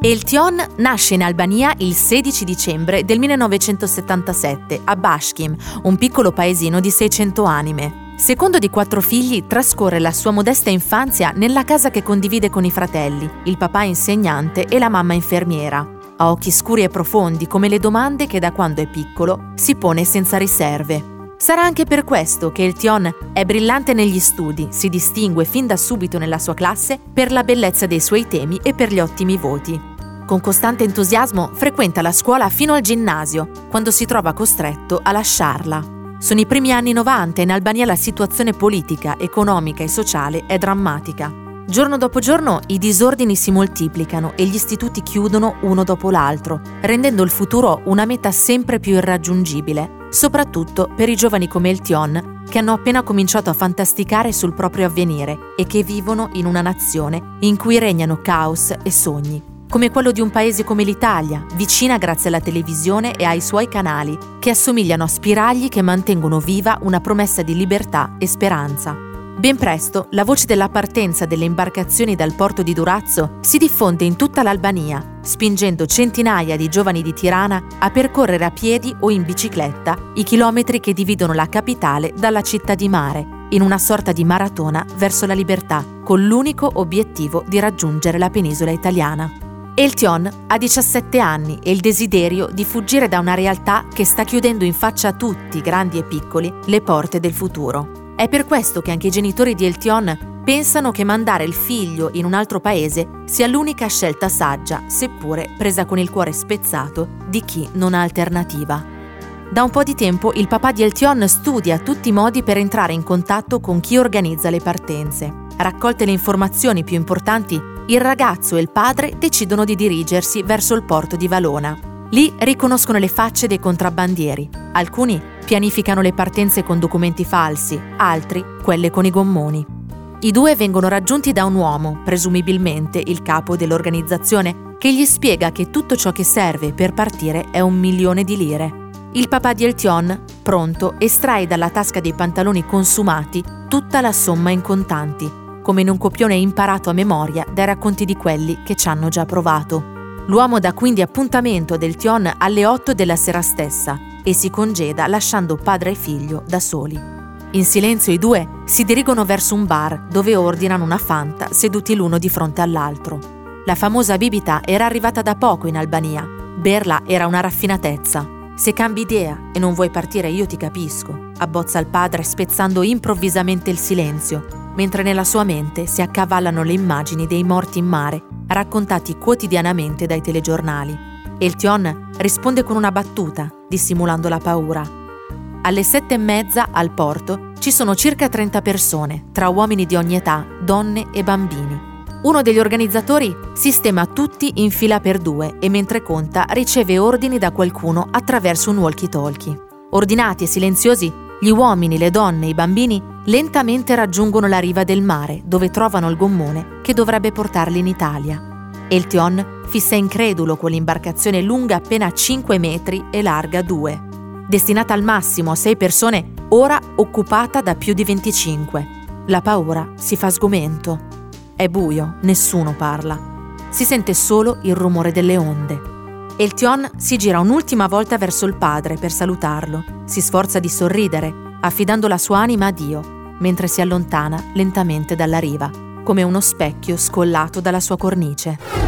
Eltion nasce in Albania il 16 dicembre del 1977 a Bashkim, un piccolo paesino di 600 anime. Secondo di quattro figli, trascorre la sua modesta infanzia nella casa che condivide con i fratelli, il papà insegnante e la mamma infermiera. Ha occhi scuri e profondi come le domande che da quando è piccolo si pone senza riserve. Sarà anche per questo che Eltion è brillante negli studi, si distingue fin da subito nella sua classe per la bellezza dei suoi temi e per gli ottimi voti. Con costante entusiasmo frequenta la scuola fino al ginnasio, quando si trova costretto a lasciarla. Sono i primi anni 90 e in Albania la situazione politica, economica e sociale è drammatica. Giorno dopo giorno i disordini si moltiplicano e gli istituti chiudono uno dopo l'altro, rendendo il futuro una meta sempre più irraggiungibile, soprattutto per i giovani come il Tion, che hanno appena cominciato a fantasticare sul proprio avvenire e che vivono in una nazione in cui regnano caos e sogni, come quello di un paese come l'Italia, vicina grazie alla televisione e ai suoi canali, che assomigliano a spiragli che mantengono viva una promessa di libertà e speranza. Ben presto la voce della partenza delle imbarcazioni dal porto di Durazzo si diffonde in tutta l'Albania, spingendo centinaia di giovani di Tirana a percorrere a piedi o in bicicletta i chilometri che dividono la capitale dalla città di mare, in una sorta di maratona verso la libertà, con l'unico obiettivo di raggiungere la penisola italiana. Eltion ha 17 anni e il desiderio di fuggire da una realtà che sta chiudendo in faccia a tutti, grandi e piccoli, le porte del futuro. È per questo che anche i genitori di Eltion pensano che mandare il figlio in un altro paese sia l'unica scelta saggia, seppure presa con il cuore spezzato di chi non ha alternativa. Da un po' di tempo il papà di Eltion studia tutti i modi per entrare in contatto con chi organizza le partenze. Raccolte le informazioni più importanti, il ragazzo e il padre decidono di dirigersi verso il porto di Valona. Lì riconoscono le facce dei contrabbandieri. Alcuni pianificano le partenze con documenti falsi, altri quelle con i gommoni. I due vengono raggiunti da un uomo, presumibilmente il capo dell'organizzazione, che gli spiega che tutto ciò che serve per partire è un milione di lire. Il papà di Eltion, pronto, estrae dalla tasca dei pantaloni consumati tutta la somma in contanti, come in un copione imparato a memoria dai racconti di quelli che ci hanno già provato. L'uomo dà quindi appuntamento del Tion alle 8 della sera stessa e si congeda lasciando padre e figlio da soli. In silenzio i due si dirigono verso un bar dove ordinano una fanta seduti l'uno di fronte all'altro. La famosa bibita era arrivata da poco in Albania. Berla era una raffinatezza. Se cambi idea e non vuoi partire io ti capisco, abbozza il padre spezzando improvvisamente il silenzio, mentre nella sua mente si accavallano le immagini dei morti in mare raccontati quotidianamente dai telegiornali. Eltion risponde con una battuta, dissimulando la paura. Alle sette e mezza al porto ci sono circa 30 persone, tra uomini di ogni età, donne e bambini. Uno degli organizzatori sistema tutti in fila per due e mentre conta riceve ordini da qualcuno attraverso un walkie-talkie. Ordinati e silenziosi, gli uomini, le donne e i bambini lentamente raggiungono la riva del mare dove trovano il gommone che dovrebbe portarli in Italia. Eltion fissa incredulo quell'imbarcazione lunga appena 5 metri e larga 2. Destinata al massimo a 6 persone, ora occupata da più di 25. La paura si fa sgomento. È buio, nessuno parla. Si sente solo il rumore delle onde. Eltion si gira un'ultima volta verso il padre per salutarlo. Si sforza di sorridere, affidando la sua anima a Dio, mentre si allontana lentamente dalla riva, come uno specchio scollato dalla sua cornice.